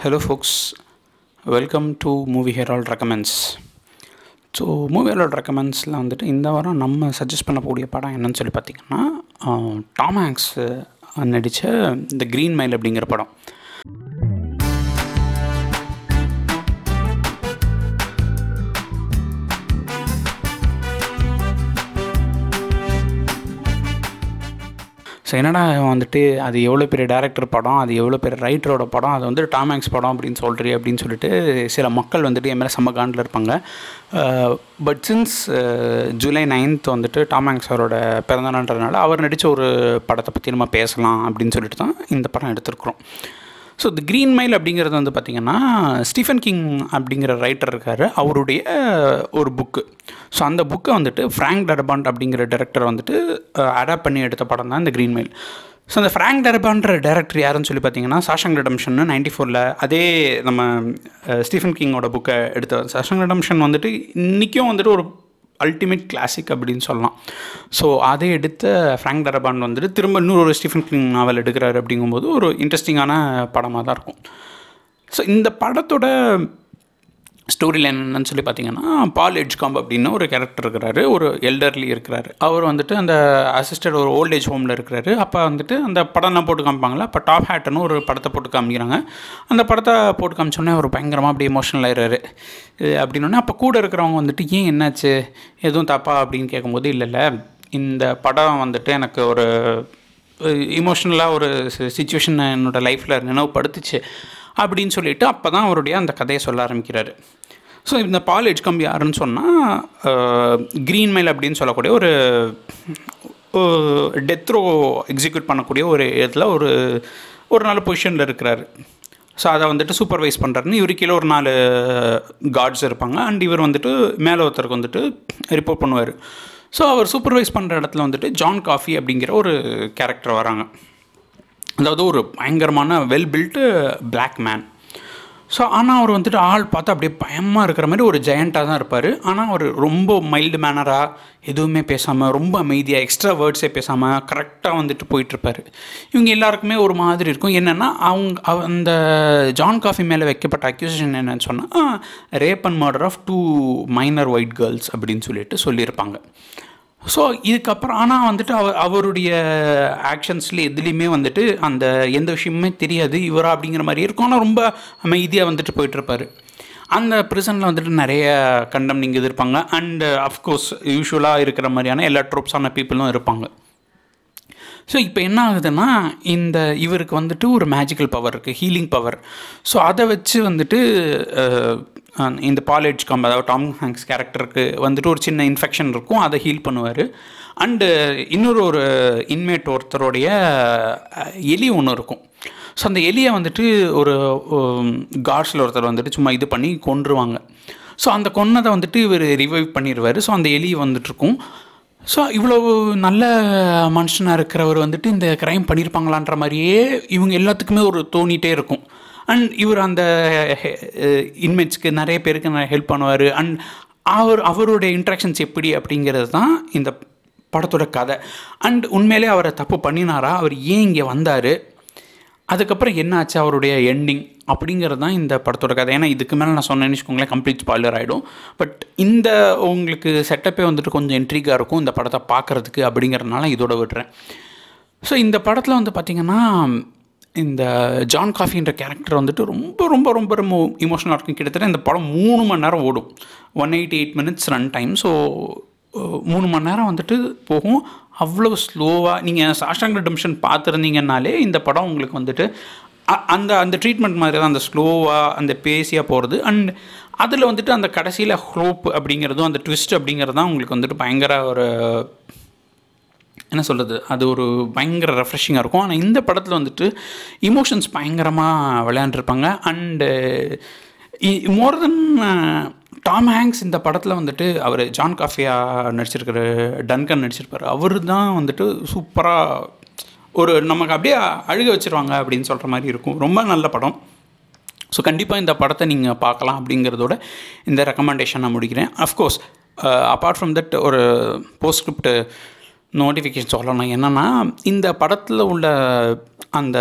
Hello folks welcome to Movie Herald Recommends so Movie Herald ரெக்கமெண்ட்ஸில் வந்துட்டு இந்த வாரம் நம்ம சஜஸ்ட் பண்ணக்கூடிய படம் என்னன்னு சொல்லி பார்த்தீங்கன்னா டாம் ஹேங்ஸ் நடித்த இந்த க்ரீன் மைல் அப்படிங்கிற படம். ஸோ என்னடா வந்துட்டு அது எவ்வளோ பெரிய டேரக்டர் படம் அது எவ்வளோ பெரிய ரைட்டரோட படம் அது வந்து டாமேக்ஸ் படம் அப்படின்னு சொல்கிறீ அப்படின்னு சொல்லிட்டு சில மக்கள் வந்துட்டு என் மேலே செம்ம காண்டில் இருப்பாங்க. பட் சின்ஸ் ஜூலை நைன்த் வந்துட்டு டாம் அவரோட பிறந்தநாள்ன்றதுனால அவர் நடித்த ஒரு படத்தை பற்றி நம்ம பேசலாம் அப்படின்னு சொல்லிட்டு தான் இந்த படம் எடுத்திருக்கிறோம். ஸோ தி க்ரீன் மைல் அப்படிங்கிறது வந்து பார்த்திங்கன்னா ஸ்டீஃபன் கிங் அப்படிங்கிற ரைட்டர் இருக்கார். அவருடைய ஒரு புக்கு ஸோ அந்த புக்கை வந்துட்டு ஃப்ராங்க் டர்பாண்ட் அப்படிங்கிற டேரக்டர் வந்துட்டு அடாப்ட் பண்ணி எடுத்த படம் தான் இந்த க்ரீன் மைல் ஸோ அந்த ஃப்ராங்க் டர்பான்ற டேரக்டர் யாருன்னு சொல்லி பார்த்தீங்கன்னா சாஷங் ரெடம்ஷன் நைன்டி ஃபோரில் அதே நம்ம ஸ்டீஃபன் கிங்கோட புக்கை எடுத்த சாஷங் ரெடம்ஷன் வந்துட்டு இன்றைக்கும் வந்துட்டு ஒரு அல்டிமேட் கிளாசிக் அப்படின்னு சொல்லலாம். ஸோ அதை எடுத்த ஃப்ராங்க் டரபான் வந்துட்டு திரும்ப இன்னொரு ஒரு ஸ்டீஃபன் கிங் நாவல் எடுக்கிறாரு அப்படிங்கும்போது ஒரு இன்ட்ரெஸ்டிங்கான படமாக தான் இருக்கும். ஸோ இந்த படத்தோட ஸ்டோரி லைன் என்னன்னு சொல்லி பார்த்தீங்கன்னா பால் எட்ஜ்காம்ப் அப்படின்னு ஒரு கேரக்டர் இருக்கிறாரு ஒரு எல்டர்லி இருக்கிறாரு. அவர் வந்துட்டு அந்த அசிஸ்டட் ஒரு ஓல்ட் ஏஜ் ஹோமில் இருக்கிறாரு. அப்போ வந்துட்டு அந்த படம்லாம் போட்டு காமிப்பாங்களா அப்போ டாப் ஹேட்டுன்னு ஒரு படத்தை போட்டு காமிக்கிறாங்க. அந்த படத்தை போட்டு காமிச்சோன்னே அவர் பயங்கரமாக அப்படியே எமோஷனல் ஆயிடுறாரு. அப்படின்னோடனே அப்போ கூட இருக்கிறவங்க வந்துட்டு ஏன் என்னாச்சு? எதுவும் தப்பா? அப்படின்னு கேட்கும்போது இல்லை இல்லை. இந்த படம் வந்துட்டு எனக்கு ஒரு இமோஷ்னலாக ஒரு சுச்சுவேஷன் என்னோடய லைஃப்பில் நினைவுபடுத்துச்சு. அப்படின்னு சொல்லிட்டு அப்போ தான் அவருடைய அந்த கதையை சொல்ல ஆரம்பிக்கிறாரு. ஸோ இந்த பால் எஜ் கம்பி யாருன்னு சொன்னால் க்ரீன் மைல் அப்படின்னு சொல்லக்கூடிய ஒரு டெத் ரோ எக்ஸிக்யூட் பண்ணக்கூடிய ஒரு இதில் ஒரு ஒரு நல்ல பொசிஷனில் இருக்கிறாரு. ஸோ அதை வந்துட்டு சூப்பர்வைஸ் பண்ணுறாருன்னு இவரு கீழே ஒரு நாலு கார்ட்ஸ் இருப்பாங்க. அண்ட் இவர் வந்துட்டு மேலே ஒருத்தருக்கு வந்துட்டு ரிப்போர்ட் பண்ணுவார். ஸோ அவர் சூப்பர்வைஸ் பண்ணுற இடத்துல வந்துட்டு ஜான் காஃபி அப்படிங்கிற ஒரு கேரக்டர் வராங்க. அதாவது ஒரு பயங்கரமான well built black man so ஆனால் அவர் வந்துட்டு ஆள் பார்த்தா அப்படியே பயமாக இருக்கிற மாதிரி ஒரு ஜெயண்ட்டாக தான் இருப்பார். ஆனால் அவர் ரொம்ப மைல்டு மேனராக எதுவுமே பேசாமல் ரொம்ப அமைதியாக எக்ஸ்ட்ரா வேர்ட்ஸே பேசாமல் கரெக்டாக வந்துட்டு போயிட்டுருப்பார் இவங்க எல்லாருக்குமே ஒரு மாதிரி இருக்கும். என்னென்னா அவங்க அந்த ஜான் காஃபி மேலே வைக்கப்பட்ட அக்யூசேஷன் என்னென்னு சொன்னால் rape and murder of two minor white girls அப்படின்னு சொல்லிட்டு சொல்லியிருப்பாங்க. ஸோ இதுக்கப்புறம் ஆனால் வந்துட்டு அவர் அவருடைய ஆக்ஷன்ஸில் எதுலேயுமே வந்துட்டு அந்த எந்த விஷயமுமே தெரியாது. இவரா அப்படிங்கிற மாதிரி இருக்கும். ஆனால் ரொம்ப அமைதியாக வந்துட்டு போயிட்டுருப்பார். அந்த ப்ரிசனில் வந்துட்டு நிறைய கண்டம் நீங்கள் இருப்பாங்க. அண்டு அஃப்கோர்ஸ் யூஸ்வலாக இருக்கிற மாதிரியான எல்லா ட்ரூப்ஸான பீப்புளும் இருப்பாங்க. ஸோ இப்போ என்ன ஆகுதுன்னா இந்த இவருக்கு வந்துட்டு ஒரு மேஜிக்கல் பவர் இருக்குது ஹீலிங் பவர் ஸோ அதை வச்சு வந்துட்டு இந்த பாலேஜ் காம் அதாவது டாம் ஹேங்க்ஸ் கேரக்டருக்கு வந்துட்டு ஒரு சின்ன இன்ஃபெக்ஷன் இருக்கும் அதை ஹீல் பண்ணுவார். அண்டு இன்னொரு ஒரு இன்மேட் ஒருத்தருடைய எலி ஒன்று இருக்கும். ஸோ அந்த எலியை வந்துட்டு ஒரு கார்ட்ஸில் ஒருத்தர் வந்துட்டு சும்மா இது பண்ணி கொன்றுவாங்க. ஸோ அந்த கொன்னதை வந்துட்டு இவர் ரிவைவ் பண்ணிடுவார் ஸோ அந்த எலி வந்துட்டுருக்கும் ஸோ இவ்வளோ நல்ல மனுஷனாக இருக்கிறவர் வந்துட்டு இந்த க்ரைம் பண்ணியிருப்பாங்களான்ற மாதிரியே இவங்க எல்லாத்துக்குமே ஒரு தோணிகிட்டே இருக்கும். அண்ட் இவர் அந்த இன்மேட்ஸ்க்கு நிறைய பேருக்கு ஹெல்ப் பண்ணுவார். அண்ட் அவர் அவருடைய இன்ட்ராக்ஷன்ஸ் எப்படி அப்படிங்கிறது தான் இந்த படத்தோட கதை. அண்ட் உண்மையிலே அவரை தப்பு பண்ணினாரா? அவர் ஏன் இங்கே வந்தார்? அதுக்கப்புறம் என்ன ஆச்சு அவருடைய எண்டிங் அப்படிங்கிறது தான் இந்த படத்தோட கதை. ஏன்னா இதுக்கு மேலே நான் சொன்னேன்னு வச்சுக்கோங்களேன் கம்ப்ளீட் ஸ்பாய்லர் ஆகிடும் பட் இந்த உங்களுக்கு செட்டப்பே வந்துட்டு கொஞ்சம் என்ட்ரிக்காக இருக்கும் இந்த படத்தை பார்க்குறதுக்கு அப்படிங்கிறதுனால இதோட விடுறேன் ஸோ இந்த படத்தில் வந்து பார்த்திங்கன்னா இந்த ஜான் காஃபின்ற கேரக்டர் வந்துட்டு ரொம்ப ரொம்ப ரொம்ப ரொம்ப இமோஷனலாக இருக்கும். கிட்டத்தட்ட இந்த படம் மூணு மணி நேரம் ஓடும். One eighty eight minutes run time so மூணு மணி நேரம் வந்துட்டு போகும். அவ்வளோ ஸ்லோவாக நீங்கள் சாஷ்டாங் ரிடம்ஷன் பார்த்துருந்தீங்கன்னாலே இந்த படம் உங்களுக்கு வந்துட்டு அந்த அந்த ட்ரீட்மெண்ட் மாதிரி தான் அந்த ஸ்லோவாக அந்த பேசியாக போகிறது அண்ட் அதில் வந்துட்டு அந்த கடைசியில் ஹோப் அப்படிங்கிறதும் அந்த ட்விஸ்ட் அப்படிங்கிறது தான் உங்களுக்கு வந்துட்டு பயங்கர ஒரு என்ன சொல்கிறது அது ஒரு பயங்கர ரெஃப்ரெஷிங்காக இருக்கும். ஆனால் இந்த படத்தில் வந்துட்டு இமோஷன்ஸ் பயங்கரமாக விளையாண்டுருப்பாங்க. And more then Tom Hanks இந்த படத்தில் வந்துட்டு அவர் ஜான் காஃபியா நடிச்சிருக்கிற டன்கன் நடிச்சிருப்பார். அவர் தான் வந்துட்டு சூப்பராக ஒரு நமக்கு அப்படியே அழுக வச்சுருவாங்க அப்படின்னு சொல்கிற மாதிரி இருக்கும். ரொம்ப நல்ல படம். ஸோ கண்டிப்பாக இந்த படத்தை நீங்கள் பார்க்கலாம் அப்படிங்கிறதோட இந்த ரெக்கமெண்டேஷன் நான் முடிக்கிறேன். Of course apart from that ஒரு போஸ்ட் ஸ்கிரிப்ட் நோட்டிஃபிகேஷன் சொல்லணும். என்னென்னா இந்த படத்தில் உள்ள அந்த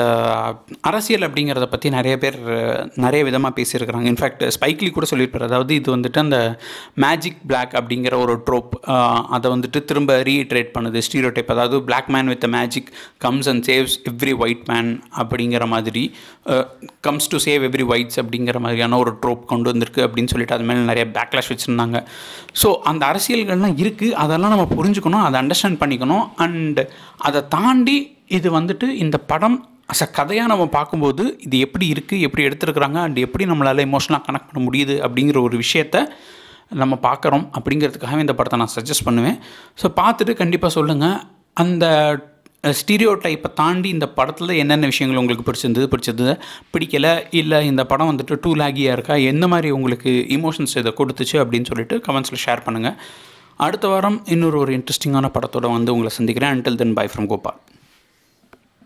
அரசியல் அப்படிங்கிறத பற்றி நிறைய பேர் நிறைய விதமாக பேசியிருக்கிறாங்க. இன்ஃபேக்ட் ஸ்பைக்லி கூட சொல்லியிருப்பார். அதாவது இது வந்துட்டு அந்த மேஜிக் பிளாக் அப்படிங்கிற ஒரு ட்ரோப் அதை வந்துட்டு திரும்ப ரீஇட்ரேட் பண்ணுது. ஸ்டீரியோ டைப் அதாவது black man with magic comes and saves every white man அப்படிங்கிற மாதிரி comes to save every whites அப்படிங்கிற மாதிரியான ஒரு ட்ரோப் கொண்டு வந்திருக்கு அப்படின்னு சொல்லிட்டு அது மேலே நிறைய பேக்லாஷ் வச்சுருந்தாங்க. ஸோ அந்த அரசியல்கள்லாம் இருக்குது அதெல்லாம் நம்ம புரிஞ்சுக்கணும். அதை அண்டர்ஸ்டாண்ட் பண்ணி பண்ணிக்கணும் அண்டு அதை தாண்டி இது வந்துட்டு இந்த படம் அஸ் அ கதையாக நம்ம பார்க்கும்போது இது எப்படி இருக்குது எப்படி எடுத்துருக்குறாங்க அண்ட் எப்படி நம்மளால் எமோஷனலாக கனெக்ட் பண்ண முடியுது அப்படிங்கிற ஒரு விஷயத்த நம்ம பார்க்குறோம் அப்படிங்கிறதுக்காகவே இந்த படத்தை நான் சஜஸ்ட் பண்ணுவேன். ஸோ பார்த்துட்டு கண்டிப்பாக சொல்லுங்கள் அந்த ஸ்டீரியோ டைப்பை தாண்டி இந்த படத்தில் என்னென்ன விஷயங்கள் உங்களுக்கு பிடிச்சிருந்தது பிடிச்சிருந்தது பிடிக்கலை இல்லை இந்த படம் வந்துட்டு டூ லேகியாக இருக்கா எந்த மாதிரி உங்களுக்கு இமோஷன்ஸ் இதை கொடுத்துச்சு அப்படின்னு சொல்லிட்டு கமெண்ட்ஸில் ஷேர் பண்ணுங்கள் அடுத்த வாரம் இன்னொரு ஒரு இன்ட்ரெஸ்டிங்கான படத்தோட வந்து உங்களை சந்திக்கிறேன். Until then bye from Gopal